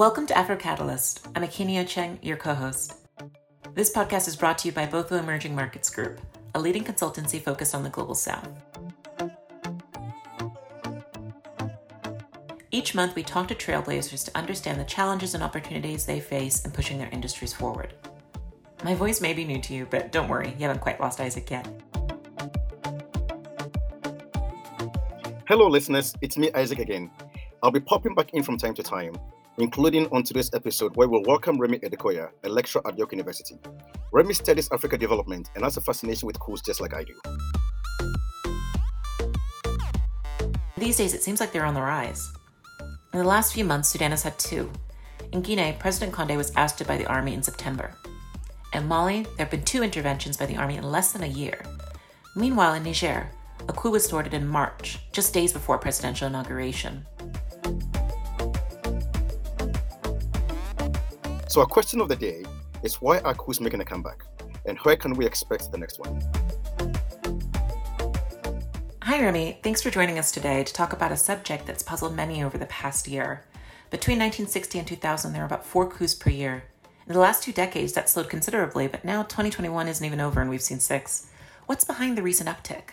Welcome to Afro Catalyst. I'm Akinia Cheng, your co host. This podcast is brought to you by Botho Emerging Markets Group, a leading consultancy focused on the global south. Each month, we talk to trailblazers to understand the challenges and opportunities they face in pushing their industries forward. My voice may be new to you, but don't worry, you haven't quite lost Isaac yet. Hello, listeners. It's me, Isaac, again. I'll be popping back in from time to time, including on today's episode where we'll welcome Remi Adekoya, a lecturer at York University. Remi studies Africa development and has a fascination with coups just like I do. These days, it seems like they're on the rise. In the last few months, Sudan has had two. In Guinea, President Conde was ousted by the army in September. In Mali, there have been two interventions by the army in less than a year. Meanwhile, in Niger, a coup was thwarted in March, just days before presidential inauguration. So, our question of the day is why are coups making a comeback? And where can we expect the next one? Hi, Remi. Thanks for joining us today to talk about a subject that's puzzled many over the past year. Between 1960 and 2000, there were about four coups per year. In the last two decades, that slowed considerably, but now 2021 isn't even over and we've seen six. What's behind the recent uptick?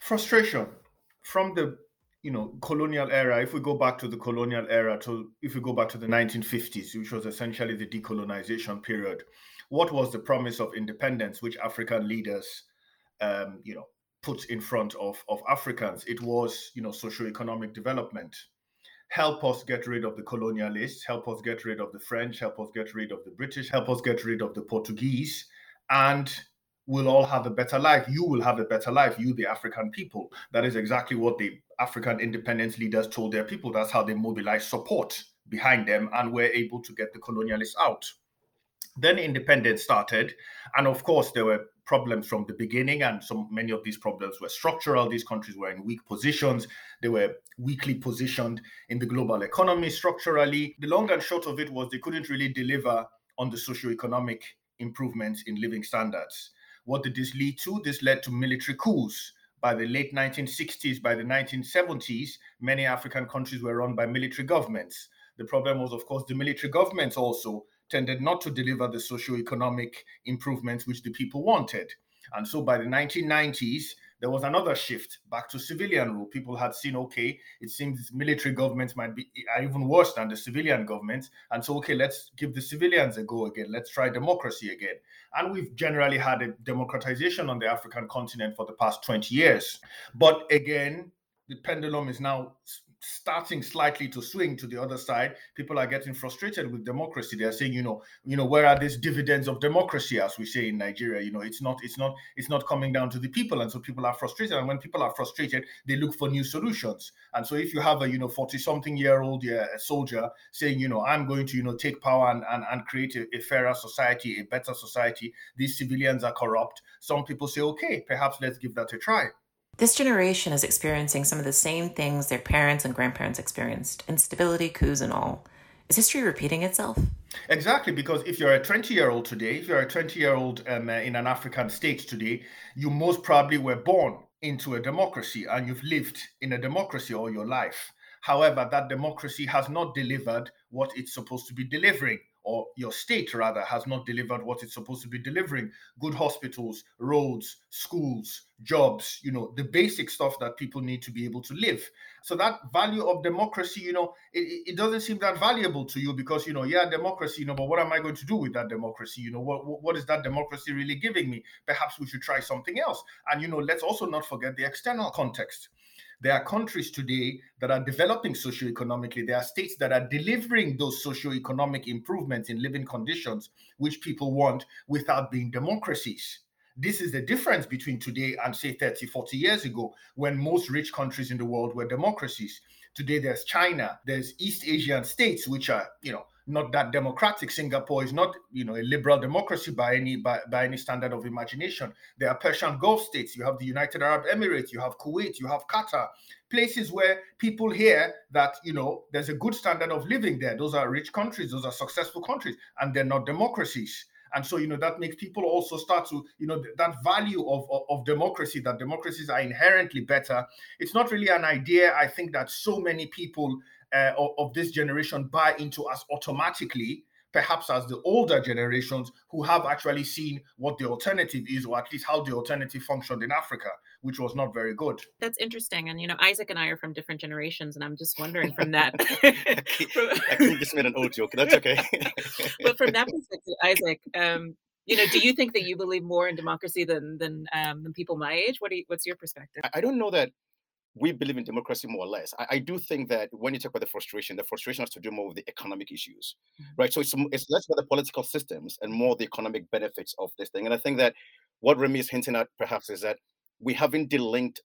Frustration from the you know colonial era if we go back to the colonial era to if we go back to the 1950s which was essentially the decolonization period what was the promise of independence which african leaders um, you know put in front of, of africans? It was you know socio-economic development. Help us get rid of the colonialists help us get rid of the french help us get rid of the british help us get rid of the portuguese and we'll all have a better life. You will have a better life you the african people. That is exactly what the african independence leaders told their people. That's how they mobilized support behind them and were able to get the colonialists out. Then independence started and of course there were problems from the beginning and so many of these problems were structural. These countries were in weak positions. They were weakly positioned in the global economy structurally. The long and short of it was they couldn't really deliver on the socio-economic improvements in living standards what did this lead to? This led to military coups. By the late 1960s by the 1970s many african countries were run by military governments. The problem was of course the military governments also tended not to deliver the socio-economic improvements which the people wanted. And so by the 1990s, there was another shift back to civilian rule. People had seen, okay, it seems military governments might be even worse than the civilian governments. And so, okay, let's give the civilians a go again. Let's try democracy again. And we've generally had a democratization on the African continent for the past 20 years. But again, the pendulum is now starting slightly to swing to the other side people are getting frustrated with democracy. They're saying you know you know where are these dividends of democracy as we say in nigeria? You know it's not it's not it's not coming down to the people. And so people are frustrated. And when people are frustrated they look for new solutions. And so if you have a you know 40 something year old yeah, soldier saying you know i'm going to you know take power and and, and create a, a fairer society a better society. These civilians are corrupt. Some people say okay perhaps let's give that a try this generation is experiencing some of the same things their parents and grandparents experienced instability, coups, and all. Is history repeating itself? Exactly, because if you're a 20 year old today, if you're a 20 year old um, uh, in an African state today, you most probably were born into a democracy and you've lived in a democracy all your life. However, that democracy has not delivered what it's supposed to be delivering or your state rather has not delivered what it's supposed to be delivering. Good hospitals roads schools jobs you know the basic stuff that people need to be able to live. So that value of democracy you know it, it doesn't seem that valuable to you because you know yeah democracy you know but what am i going to do with that democracy? You know what what is that democracy really giving me? Perhaps we should try something else. And you know let's also not forget the external context there are countries today that are developing socioeconomically. There are states that are delivering those socioeconomic improvements in living conditions which people want without being democracies. This is the difference between today and, say, 30, 40 years ago, when most rich countries in the world were democracies. Today, there's China, there's East Asian states, which are, you know, not that democratic. Singapore is not, you know, a liberal democracy by any by, by any standard of imagination. There are Persian Gulf states. You have the United Arab Emirates. You have Kuwait. You have Qatar. Places where people hear that you know there's a good standard of living there. Those are rich countries. Those are successful countries, and they're not democracies. And so, you know, that makes people also start to, you know, that value of, of, of, democracy, that democracies are inherently better. It's not really an idea, I think, that so many people uh, of, of this generation buy into as automatically perhaps as the older generations who have actually seen what the alternative is, or at least how the alternative functioned in Africa, which was not very good. That's interesting. And, you know, Isaac and I are from different generations, and I'm just wondering from that. I think just made an old joke. That's okay. but from that perspective, Isaac, um, you know, do you think that you believe more in democracy than than um, than people my age? What do you, what's your perspective? I don't know that we believe in democracy more or less. I, I, do think that when you talk about the frustration, the frustration has to do more with the economic issues, mm-hmm. right? So it's, it's less about the political systems and more the economic benefits of this thing. And I think that what Remi is hinting at perhaps is that we haven't delinked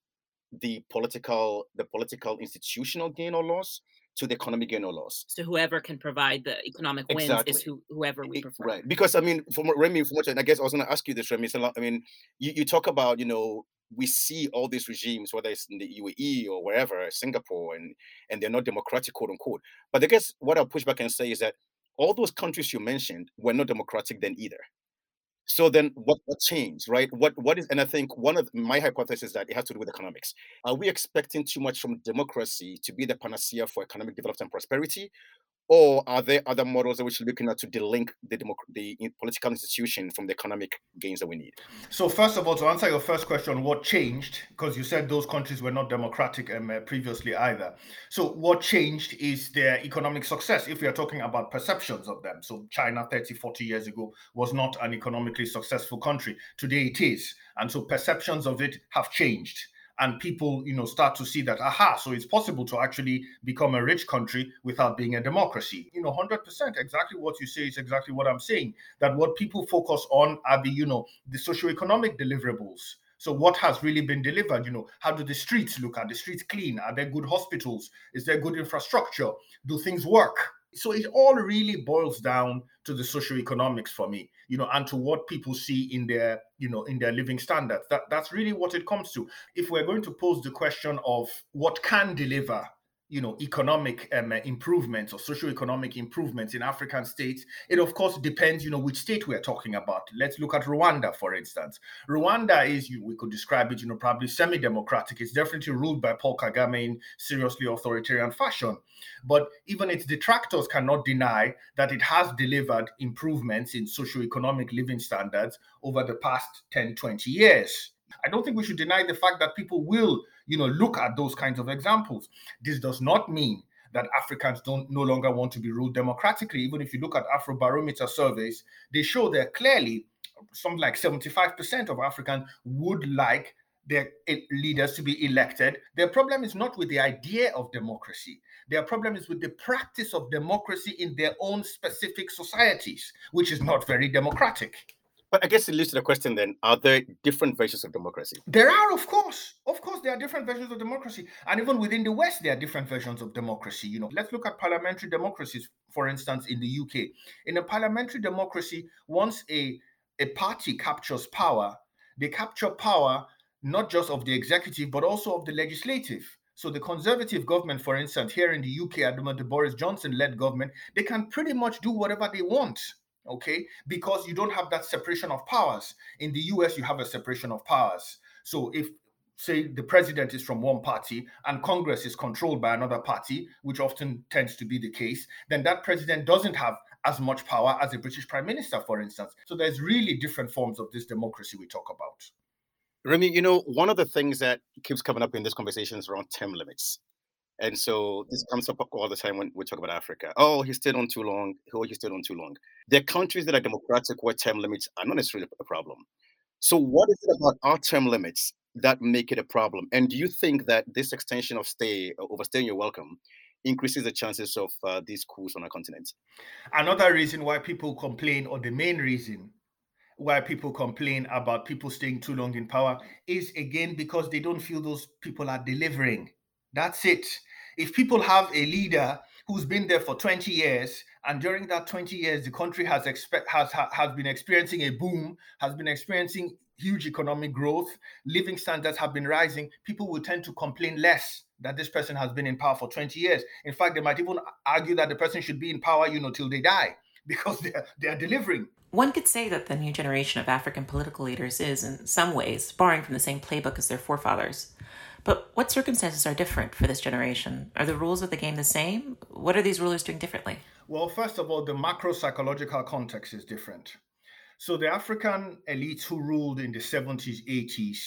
the political the political institutional gain or loss to the economic gain or loss. So whoever can provide the economic wins exactly. is who, whoever we prefer. Right. Because I mean, from Remi, from what I guess I was going to ask you this, Remi. So, I mean, you, you talk about you know we see all these regimes, whether it's in the UAE or wherever, Singapore, and and they're not democratic, quote unquote. But I guess what I'll push back and say is that all those countries you mentioned were not democratic then either. So then what, what changed, right? What what is and I think one of my hypothesis is that it has to do with economics. Are we expecting too much from democracy to be the panacea for economic development and prosperity? Or are there other models that we should be looking at to delink the, democ- the political institution from the economic gains that we need? So, first of all, to answer your first question, what changed? Because you said those countries were not democratic um, uh, previously either. So, what changed is their economic success. If we are talking about perceptions of them, so China 30, 40 years ago was not an economically successful country. Today it is. And so, perceptions of it have changed and people you know start to see that aha so it's possible to actually become a rich country without being a democracy. You know 100% exactly what you say is exactly what i'm saying that what people focus on are the you know the socio-economic deliverables. So what has really been delivered you know how do the streets look? Are the streets clean? Are there good hospitals? Is there good infrastructure? Do things work so it all really boils down to the socioeconomics for me, you know, and to what people see in their, you know, in their living standards. That that's really what it comes to. If we're going to pose the question of what can deliver you know economic um, improvements or socio-economic improvements in african states it of course depends you know which state we're talking about. Let's look at rwanda for instance. Rwanda is we could describe it you know probably semi-democratic. It's definitely ruled by paul kagame in seriously authoritarian fashion. But even its detractors cannot deny that it has delivered improvements in socio-economic living standards over the past 10 20 years. I don't think we should deny the fact that people will, you know, look at those kinds of examples. This does not mean that Africans don't no longer want to be ruled democratically. Even if you look at Afrobarometer surveys, they show that clearly something like 75% of Africans would like their leaders to be elected. Their problem is not with the idea of democracy. Their problem is with the practice of democracy in their own specific societies, which is not very democratic. But I guess it leads to the question then: Are there different versions of democracy? There are, of course, of course, there are different versions of democracy, and even within the West, there are different versions of democracy. You know, let's look at parliamentary democracies, for instance, in the UK. In a parliamentary democracy, once a a party captures power, they capture power not just of the executive but also of the legislative. So the conservative government, for instance, here in the UK, at the Boris Johnson-led government, they can pretty much do whatever they want okay? Because you don't have that separation of powers. In the us you have a separation of powers. So if say the president is from one party and congress is controlled by another party which often tends to be the case then that president doesn't have as much power as a british prime minister for instance. So there's really different forms of this democracy we talk about. Remi, you know, one of the things that keeps coming up in this conversation is around term limits. And so this comes up all the time when we talk about Africa. Oh, he stayed on too long. Oh, he stayed on too long. There are countries that are democratic where term limits are not necessarily a problem. So, what is it about our term limits that make it a problem? And do you think that this extension of stay, overstaying your welcome, increases the chances of uh, these coups on our continent? Another reason why people complain, or the main reason why people complain about people staying too long in power, is again because they don't feel those people are delivering. That's it. If people have a leader who's been there for 20 years and during that 20 years the country has expect has has been experiencing a boom has been experiencing huge economic growth living standards have been rising people will tend to complain less that this person has been in power for 20 years. In fact they might even argue that the person should be in power you know till they die because they're they're delivering. One could say that the new generation of African political leaders is, in some ways, borrowing from the same playbook as their forefathers. But what circumstances are different for this generation? Are the rules of the game the same? What are these rulers doing differently? Well, first of all, the macro psychological context is different. So the African elites who ruled in the 70s, 80s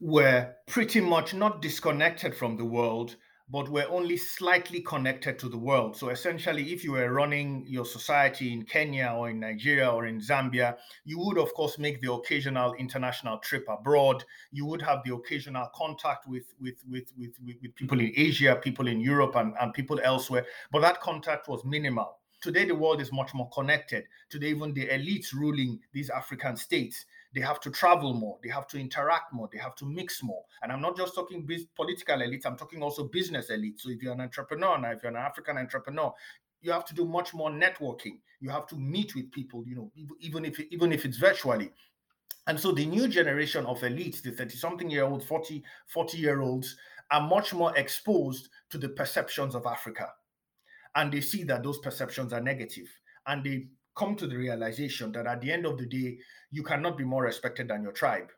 were pretty much not disconnected from the world, but were only slightly connected to the world. So essentially, if you were running your society in Kenya or in Nigeria or in Zambia, you would, of course, make the occasional international trip abroad. You would have the occasional contact with, with, with, with, with people in Asia, people in Europe, and, and people elsewhere. But that contact was minimal. Today, the world is much more connected. Today, even the elites ruling these African states they have to travel more, they have to interact more, they have to mix more. And I'm not just talking biz- political elites, I'm talking also business elites. So if you're an entrepreneur now, if you're an African entrepreneur, you have to do much more networking. You have to meet with people, you know, even if even if it's virtually. And so the new generation of elites, the 30 something year old, 40, 40 year olds, are much more exposed to the perceptions of Africa. And they see that those perceptions are negative. And they come to the realization that at the end of the day, you cannot be more respected than your tribe.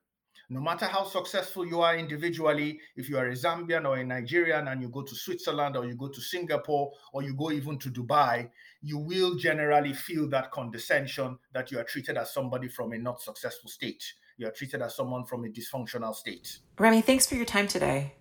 No matter how successful you are individually, if you are a Zambian or a Nigerian and you go to Switzerland or you go to Singapore or you go even to Dubai, you will generally feel that condescension that you are treated as somebody from a not successful state. You are treated as someone from a dysfunctional state. Remi, thanks for your time today.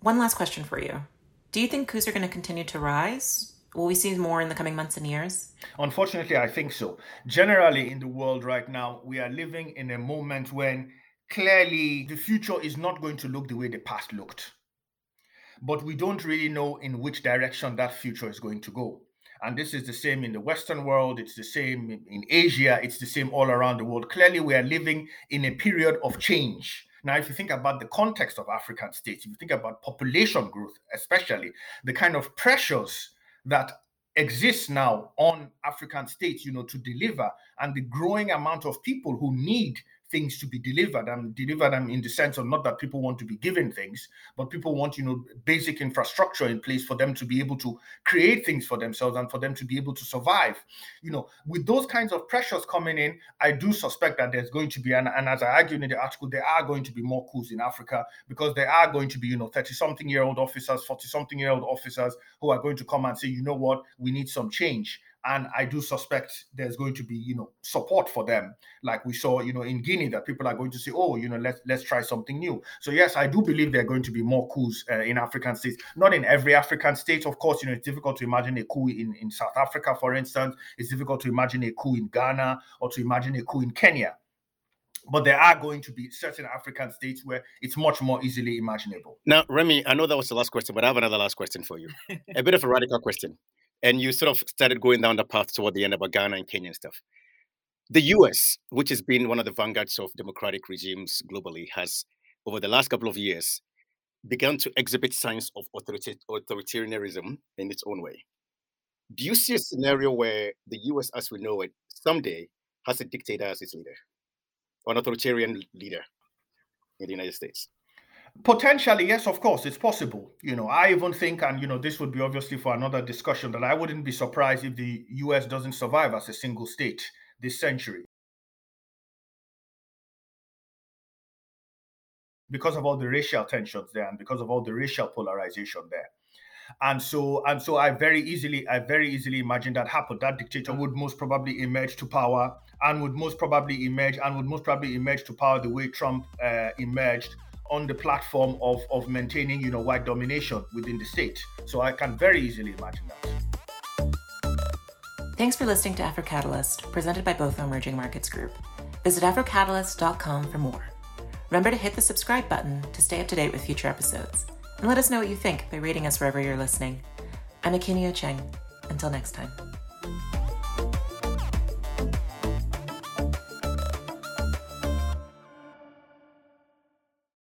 One last question for you. Do you think coups are going to continue to rise Will we see more in the coming months and years? Unfortunately, I think so. Generally, in the world right now, we are living in a moment when clearly the future is not going to look the way the past looked. But we don't really know in which direction that future is going to go. And this is the same in the Western world, it's the same in Asia, it's the same all around the world. Clearly, we are living in a period of change. Now, if you think about the context of African states, if you think about population growth, especially the kind of pressures that exists now on African states, you know, to deliver, and the growing amount of people who need things to be delivered and deliver them in the sense of not that people want to be given things but people want you know basic infrastructure in place for them to be able to create things for themselves and for them to be able to survive. You know with those kinds of pressures coming in i do suspect that there's going to be and, and as i argued in the article there are going to be more coups in africa because there are going to be you know 30 something year old officers 40 something year old officers who are going to come and say you know what? We need some change and I do suspect there's going to be, you know, support for them, like we saw, you know, in Guinea, that people are going to say, oh, you know, let's let's try something new. So yes, I do believe there are going to be more coups uh, in African states. Not in every African state, of course. You know, it's difficult to imagine a coup in in South Africa, for instance. It's difficult to imagine a coup in Ghana or to imagine a coup in Kenya. But there are going to be certain African states where it's much more easily imaginable. Now, Remi, I know that was the last question, but I have another last question for you. a bit of a radical question and you sort of started going down the path toward the end about Ghana and Kenya and stuff. The mm-hmm. US, which has been one of the vanguards of democratic regimes globally, has over the last couple of years begun to exhibit signs of authoritarianism in its own way. Do you see a scenario where the US, as we know it, someday has a dictator as its leader, or an authoritarian leader in the United States? Potentially, yes, of course, it's possible. You know, I even think, and you know, this would be obviously for another discussion, that I wouldn't be surprised if the US doesn't survive as a single state this century. Because of all the racial tensions there and because of all the racial polarization there. And so, and so I very easily, I very easily imagine that happen. That dictator would most probably emerge to power and would most probably emerge and would most probably emerge to power the way Trump uh, emerged on the platform of, of maintaining, you know, white domination within the state. So I can very easily imagine that. Thanks for listening to AfroCatalyst, presented by Botho Emerging Markets Group. Visit afrocatalyst.com for more. Remember to hit the subscribe button to stay up to date with future episodes. And let us know what you think by rating us wherever you're listening. I'm Akinio Cheng. Until next time.